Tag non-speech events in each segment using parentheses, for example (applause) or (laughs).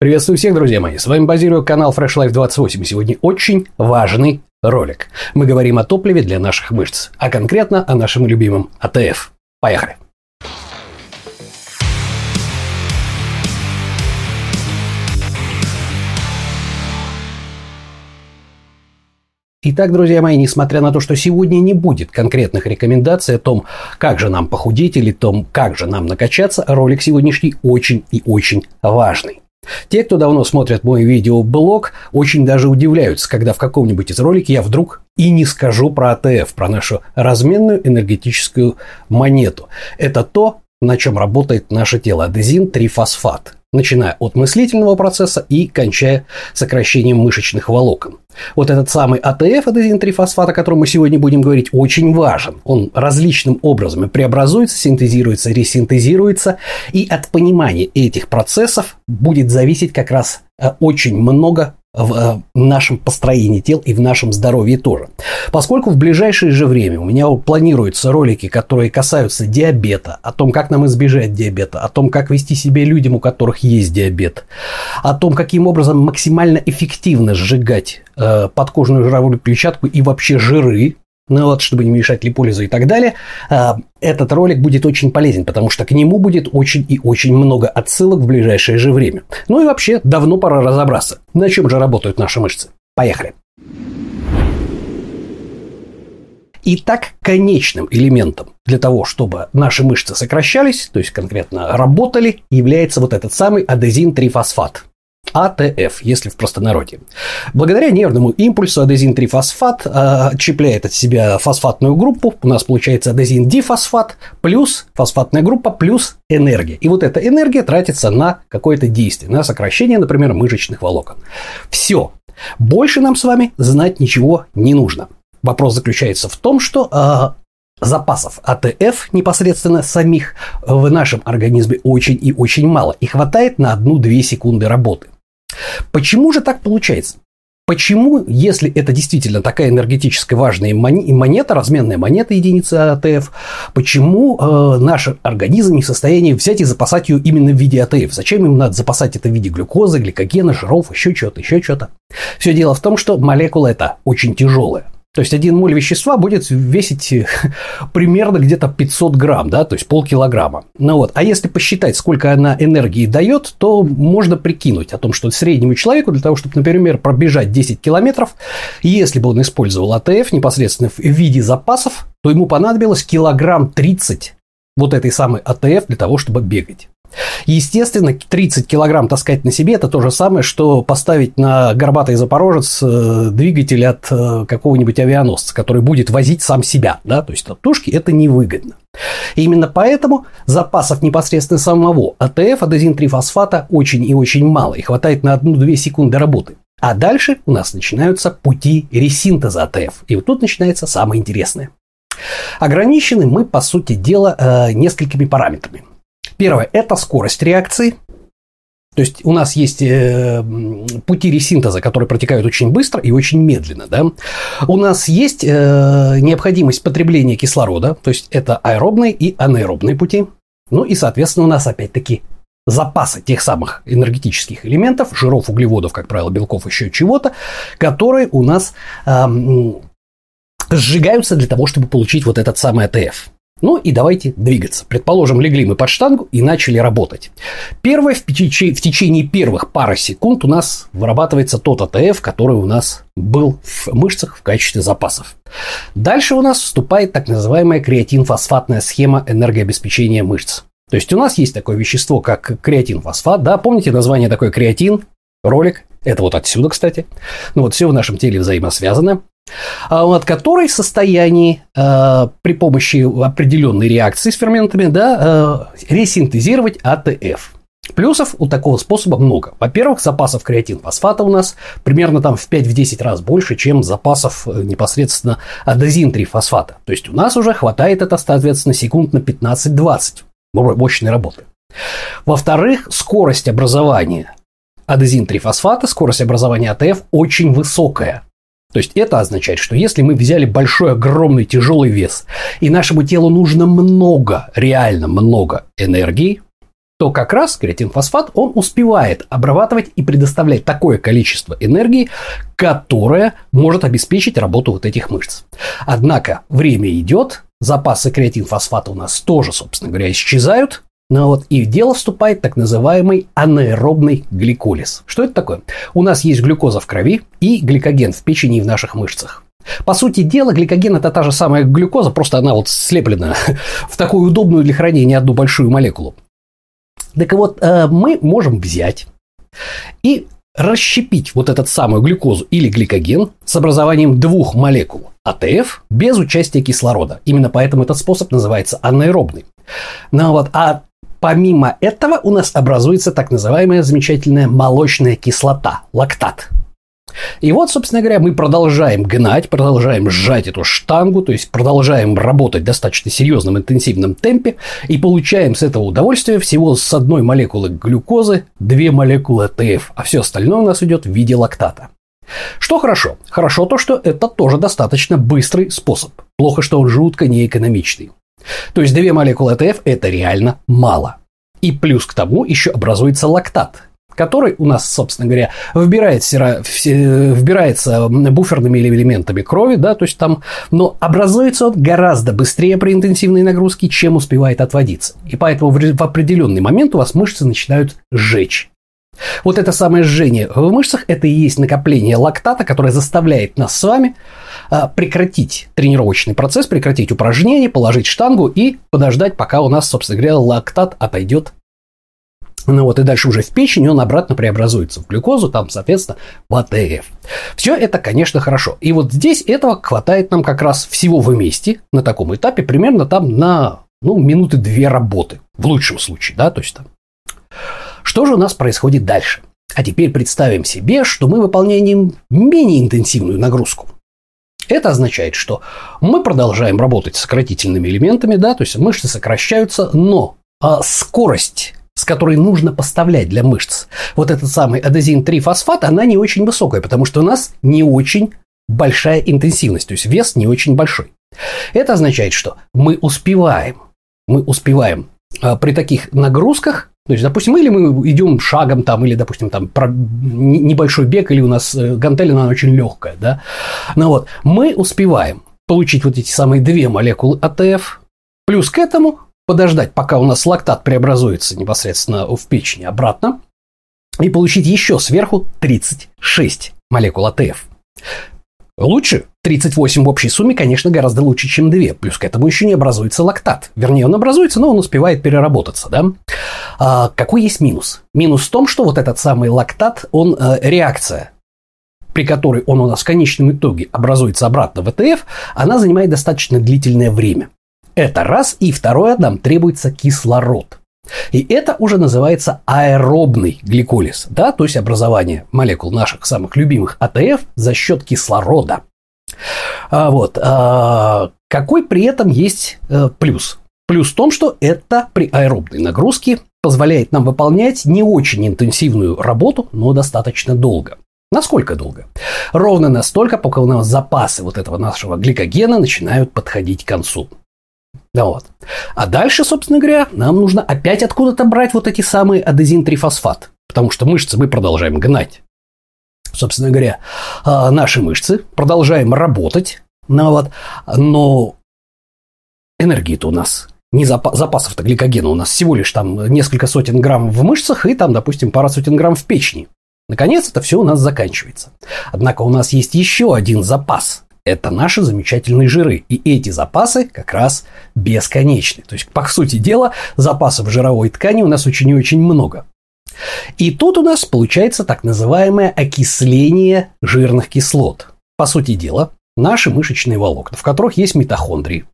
Приветствую всех, друзья мои. С вами базирую канал Fresh Life 28. Сегодня очень важный ролик. Мы говорим о топливе для наших мышц, а конкретно о нашем любимом АТФ. Поехали. Итак, друзья мои, несмотря на то, что сегодня не будет конкретных рекомендаций о том, как же нам похудеть или том, как же нам накачаться, ролик сегодняшний очень и очень важный. Те, кто давно смотрят мой видеоблог, очень даже удивляются, когда в каком-нибудь из роликов я вдруг и не скажу про АТФ, про нашу разменную энергетическую монету. Это то, на чем работает наше тело. Аденозинтрифосфат начиная от мыслительного процесса и кончая сокращением мышечных волокон. Вот этот самый АТФ, аденозинтрифосфат, о котором мы сегодня будем говорить, очень важен. Он различным образом преобразуется, синтезируется, ресинтезируется, и от понимания этих процессов будет зависеть как раз э, очень много в э, нашем построении тел и в нашем здоровье тоже. Поскольку в ближайшее же время у меня планируются ролики, которые касаются диабета, о том, как нам избежать диабета, о том, как вести себя людям, у которых есть диабет, о том, каким образом максимально эффективно сжигать э, подкожную жировую клетчатку и вообще жиры, ну вот, чтобы не мешать липолизу и так далее, а, этот ролик будет очень полезен, потому что к нему будет очень и очень много отсылок в ближайшее же время. Ну и вообще, давно пора разобраться, на чем же работают наши мышцы. Поехали! Итак, конечным элементом для того, чтобы наши мышцы сокращались, то есть конкретно работали, является вот этот самый адезин-трифосфат. АТФ, если в простонародье. Благодаря нервному импульсу адезин-трифосфат э, отщепляет от себя фосфатную группу. У нас получается адезин-дифосфат плюс фосфатная группа плюс энергия. И вот эта энергия тратится на какое-то действие, на сокращение, например, мышечных волокон. Все. Больше нам с вами знать ничего не нужно. Вопрос заключается в том, что э, запасов АТФ непосредственно самих в нашем организме очень и очень мало. И хватает на 1-2 секунды работы. Почему же так получается? Почему, если это действительно такая энергетически важная монета, разменная монета единицы АТФ, почему э, наш организм не в состоянии взять и запасать ее именно в виде АТФ? Зачем им надо запасать это в виде глюкозы, гликогена, жиров, еще чего-то, еще что-то? Все дело в том, что молекула эта очень тяжелая. То есть один моль вещества будет весить э, (laughs) примерно где-то 500 грамм, да, то есть полкилограмма. Ну вот, а если посчитать, сколько она энергии дает, то можно прикинуть о том, что среднему человеку для того, чтобы, например, пробежать 10 километров, если бы он использовал АТФ непосредственно в виде запасов, то ему понадобилось килограмм 30 вот этой самой АТФ для того, чтобы бегать. Естественно, 30 килограмм таскать на себе – это то же самое, что поставить на горбатый запорожец э, двигатель от э, какого-нибудь авианосца, который будет возить сам себя. Да? То есть, от тушки это невыгодно. И именно поэтому запасов непосредственно самого АТФ, аденозинтрифосфата, очень и очень мало. И хватает на 1-2 секунды работы. А дальше у нас начинаются пути ресинтеза АТФ. И вот тут начинается самое интересное. Ограничены мы, по сути дела, э, несколькими параметрами. Первое – это скорость реакции. То есть у нас есть э, пути ресинтеза, которые протекают очень быстро и очень медленно. Да? У нас есть э, необходимость потребления кислорода, то есть это аэробные и анаэробные пути. Ну и, соответственно, у нас опять-таки запасы тех самых энергетических элементов, жиров, углеводов, как правило, белков, еще чего-то, которые у нас э, сжигаются для того, чтобы получить вот этот самый АТФ. Ну и давайте двигаться. Предположим, легли мы под штангу и начали работать. Первое, в, в течение первых пары секунд у нас вырабатывается тот АТФ, который у нас был в мышцах в качестве запасов. Дальше у нас вступает так называемая креатинфосфатная схема энергообеспечения мышц. То есть у нас есть такое вещество, как креатинфосфат, да, помните название такое креатин, ролик, это вот отсюда, кстати. Ну вот все в нашем теле взаимосвязано. А от которой в состоянии э, при помощи определенной реакции с ферментами да, э, ресинтезировать АТФ. Плюсов у такого способа много. Во-первых, запасов креатинфосфата у нас примерно там в 5-10 раз больше, чем запасов э, непосредственно адезин-трифосфата. То есть у нас уже хватает это, соответственно, секунд на 15-20 мощной работы. Во-вторых, скорость образования адезин-трифосфата, скорость образования АТФ очень высокая. То есть это означает, что если мы взяли большой, огромный, тяжелый вес, и нашему телу нужно много, реально много энергии, то как раз креатинфосфат, он успевает обрабатывать и предоставлять такое количество энергии, которое может обеспечить работу вот этих мышц. Однако время идет, запасы креатинфосфата у нас тоже, собственно говоря, исчезают, ну вот, и в дело вступает так называемый анаэробный гликолиз. Что это такое? У нас есть глюкоза в крови и гликоген в печени и в наших мышцах. По сути дела, гликоген – это та же самая глюкоза, просто она вот слеплена (laughs) в такую удобную для хранения одну большую молекулу. Так вот, э, мы можем взять и расщепить вот этот самую глюкозу или гликоген с образованием двух молекул АТФ без участия кислорода. Именно поэтому этот способ называется анаэробный. Ну вот, а помимо этого у нас образуется так называемая замечательная молочная кислота – лактат – и вот, собственно говоря, мы продолжаем гнать, продолжаем сжать эту штангу, то есть продолжаем работать в достаточно серьезном интенсивном темпе и получаем с этого удовольствие всего с одной молекулы глюкозы две молекулы ТФ, а все остальное у нас идет в виде лактата. Что хорошо? Хорошо то, что это тоже достаточно быстрый способ. Плохо, что он жутко неэкономичный. То есть две молекулы ТФ – это реально мало. И плюс к тому еще образуется лактат, который у нас, собственно говоря, вбирает вбирается буферными элементами крови, да, то есть там, но образуется он гораздо быстрее при интенсивной нагрузке, чем успевает отводиться. И поэтому в определенный момент у вас мышцы начинают сжечь. Вот это самое жжение в мышцах – это и есть накопление лактата, которое заставляет нас с вами а, прекратить тренировочный процесс, прекратить упражнение, положить штангу и подождать, пока у нас, собственно говоря, лактат отойдет ну вот, и дальше уже в печень он обратно преобразуется в глюкозу, там, соответственно, в АТФ. Все это, конечно, хорошо. И вот здесь этого хватает нам как раз всего вместе на таком этапе примерно там на ну, минуты две работы. В лучшем случае, да, то есть там. Что же у нас происходит дальше? А теперь представим себе, что мы выполняем менее интенсивную нагрузку. Это означает, что мы продолжаем работать с сократительными элементами, да, то есть мышцы сокращаются, но а скорость с которой нужно поставлять для мышц. Вот этот самый адезин-3-фосфат, она не очень высокая, потому что у нас не очень большая интенсивность, то есть вес не очень большой. Это означает, что мы успеваем, мы успеваем а, при таких нагрузках то есть, допустим, или мы идем шагом там, или, допустим, там про небольшой бег, или у нас э, гантель, она очень легкая, да. Ну вот, мы успеваем получить вот эти самые две молекулы АТФ, плюс к этому подождать, пока у нас лактат преобразуется непосредственно в печени обратно, и получить еще сверху 36 молекул АТФ. Лучше 38 в общей сумме, конечно, гораздо лучше, чем 2. Плюс к этому еще не образуется лактат. Вернее, он образуется, но он успевает переработаться. Да? А, какой есть минус? Минус в том, что вот этот самый лактат, он э, реакция при которой он у нас в конечном итоге образуется обратно в ЭТФ, она занимает достаточно длительное время. Это раз. И второе, нам требуется кислород. И это уже называется аэробный гликолиз, да, то есть образование молекул наших самых любимых АТФ за счет кислорода. А, вот. А, какой при этом есть а, плюс? Плюс в том, что это при аэробной нагрузке позволяет нам выполнять не очень интенсивную работу, но достаточно долго. Насколько долго? Ровно настолько, пока у нас запасы вот этого нашего гликогена начинают подходить к концу. Да вот. А дальше, собственно говоря, нам нужно опять откуда-то брать вот эти самые адезин-трифосфат. Потому что мышцы мы продолжаем гнать. Собственно говоря, а, наши мышцы продолжаем работать. Ну вот, но энергии-то у нас не запас, запасов-то гликогена у нас всего лишь там несколько сотен грамм в мышцах и там, допустим, пара сотен грамм в печени. Наконец, это все у нас заканчивается. Однако у нас есть еще один запас это наши замечательные жиры. И эти запасы как раз бесконечны. То есть, по сути дела, запасов жировой ткани у нас очень и очень много. И тут у нас получается так называемое окисление жирных кислот. По сути дела, наши мышечные волокна, в которых есть митохондрии,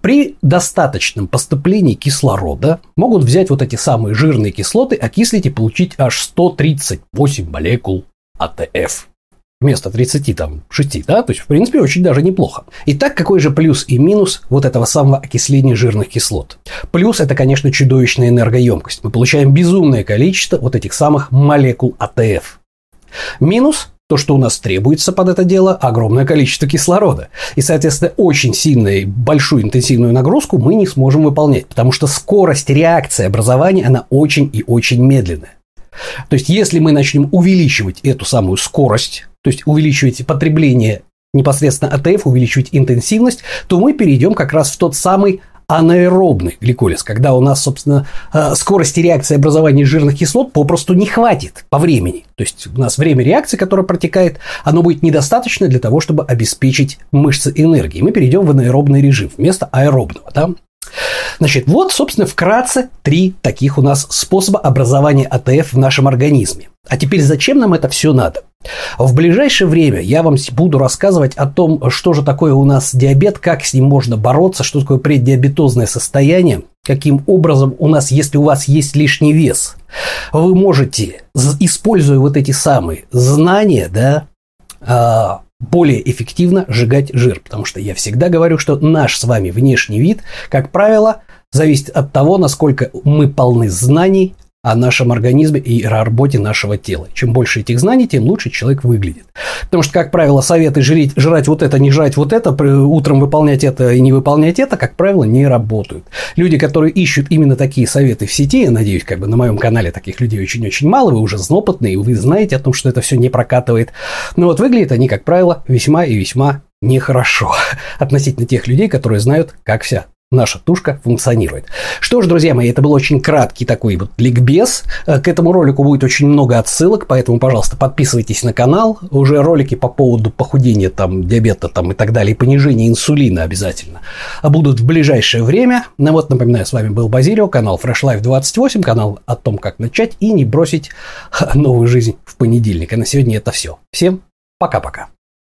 при достаточном поступлении кислорода могут взять вот эти самые жирные кислоты, окислить и получить аж 138 молекул АТФ вместо 30 там 6, да, то есть в принципе очень даже неплохо. Итак, какой же плюс и минус вот этого самого окисления жирных кислот? Плюс это, конечно, чудовищная энергоемкость. Мы получаем безумное количество вот этих самых молекул АТФ. Минус то, что у нас требуется под это дело, огромное количество кислорода. И, соответственно, очень сильную, большую интенсивную нагрузку мы не сможем выполнять, потому что скорость реакции образования, она очень и очень медленная. То есть, если мы начнем увеличивать эту самую скорость, то есть увеличивать потребление непосредственно АТФ, увеличивать интенсивность, то мы перейдем как раз в тот самый анаэробный гликолиз, когда у нас, собственно, э, скорости реакции образования жирных кислот попросту не хватит по времени. То есть у нас время реакции, которое протекает, оно будет недостаточно для того, чтобы обеспечить мышцы энергией. Мы перейдем в анаэробный режим вместо аэробного. Да? Значит, вот, собственно, вкратце три таких у нас способа образования АТФ в нашем организме. А теперь зачем нам это все надо? В ближайшее время я вам буду рассказывать о том, что же такое у нас диабет, как с ним можно бороться, что такое преддиабетозное состояние, каким образом у нас, если у вас есть лишний вес, вы можете, используя вот эти самые знания, да, а, более эффективно сжигать жир. Потому что я всегда говорю, что наш с вами внешний вид, как правило, зависит от того, насколько мы полны знаний о нашем организме и о работе нашего тела. Чем больше этих знаний, тем лучше человек выглядит. Потому что, как правило, советы жрать, жрать вот это, не жрать вот это, утром выполнять это и не выполнять это, как правило, не работают. Люди, которые ищут именно такие советы в сети, я надеюсь, как бы на моем канале таких людей очень-очень мало, вы уже опытные, вы знаете о том, что это все не прокатывает. Но вот выглядят они, как правило, весьма и весьма нехорошо (laughs) относительно тех людей, которые знают, как вся наша тушка функционирует. Что ж, друзья мои, это был очень краткий такой вот ликбез. Э, к этому ролику будет очень много отсылок, поэтому, пожалуйста, подписывайтесь на канал. Уже ролики по поводу похудения, там, диабета там, и так далее, и понижения инсулина обязательно будут в ближайшее время. Ну вот, напоминаю, с вами был Базилио, канал Fresh Life 28, канал о том, как начать и не бросить (laughs) новую жизнь в понедельник. И на сегодня это все. Всем пока-пока.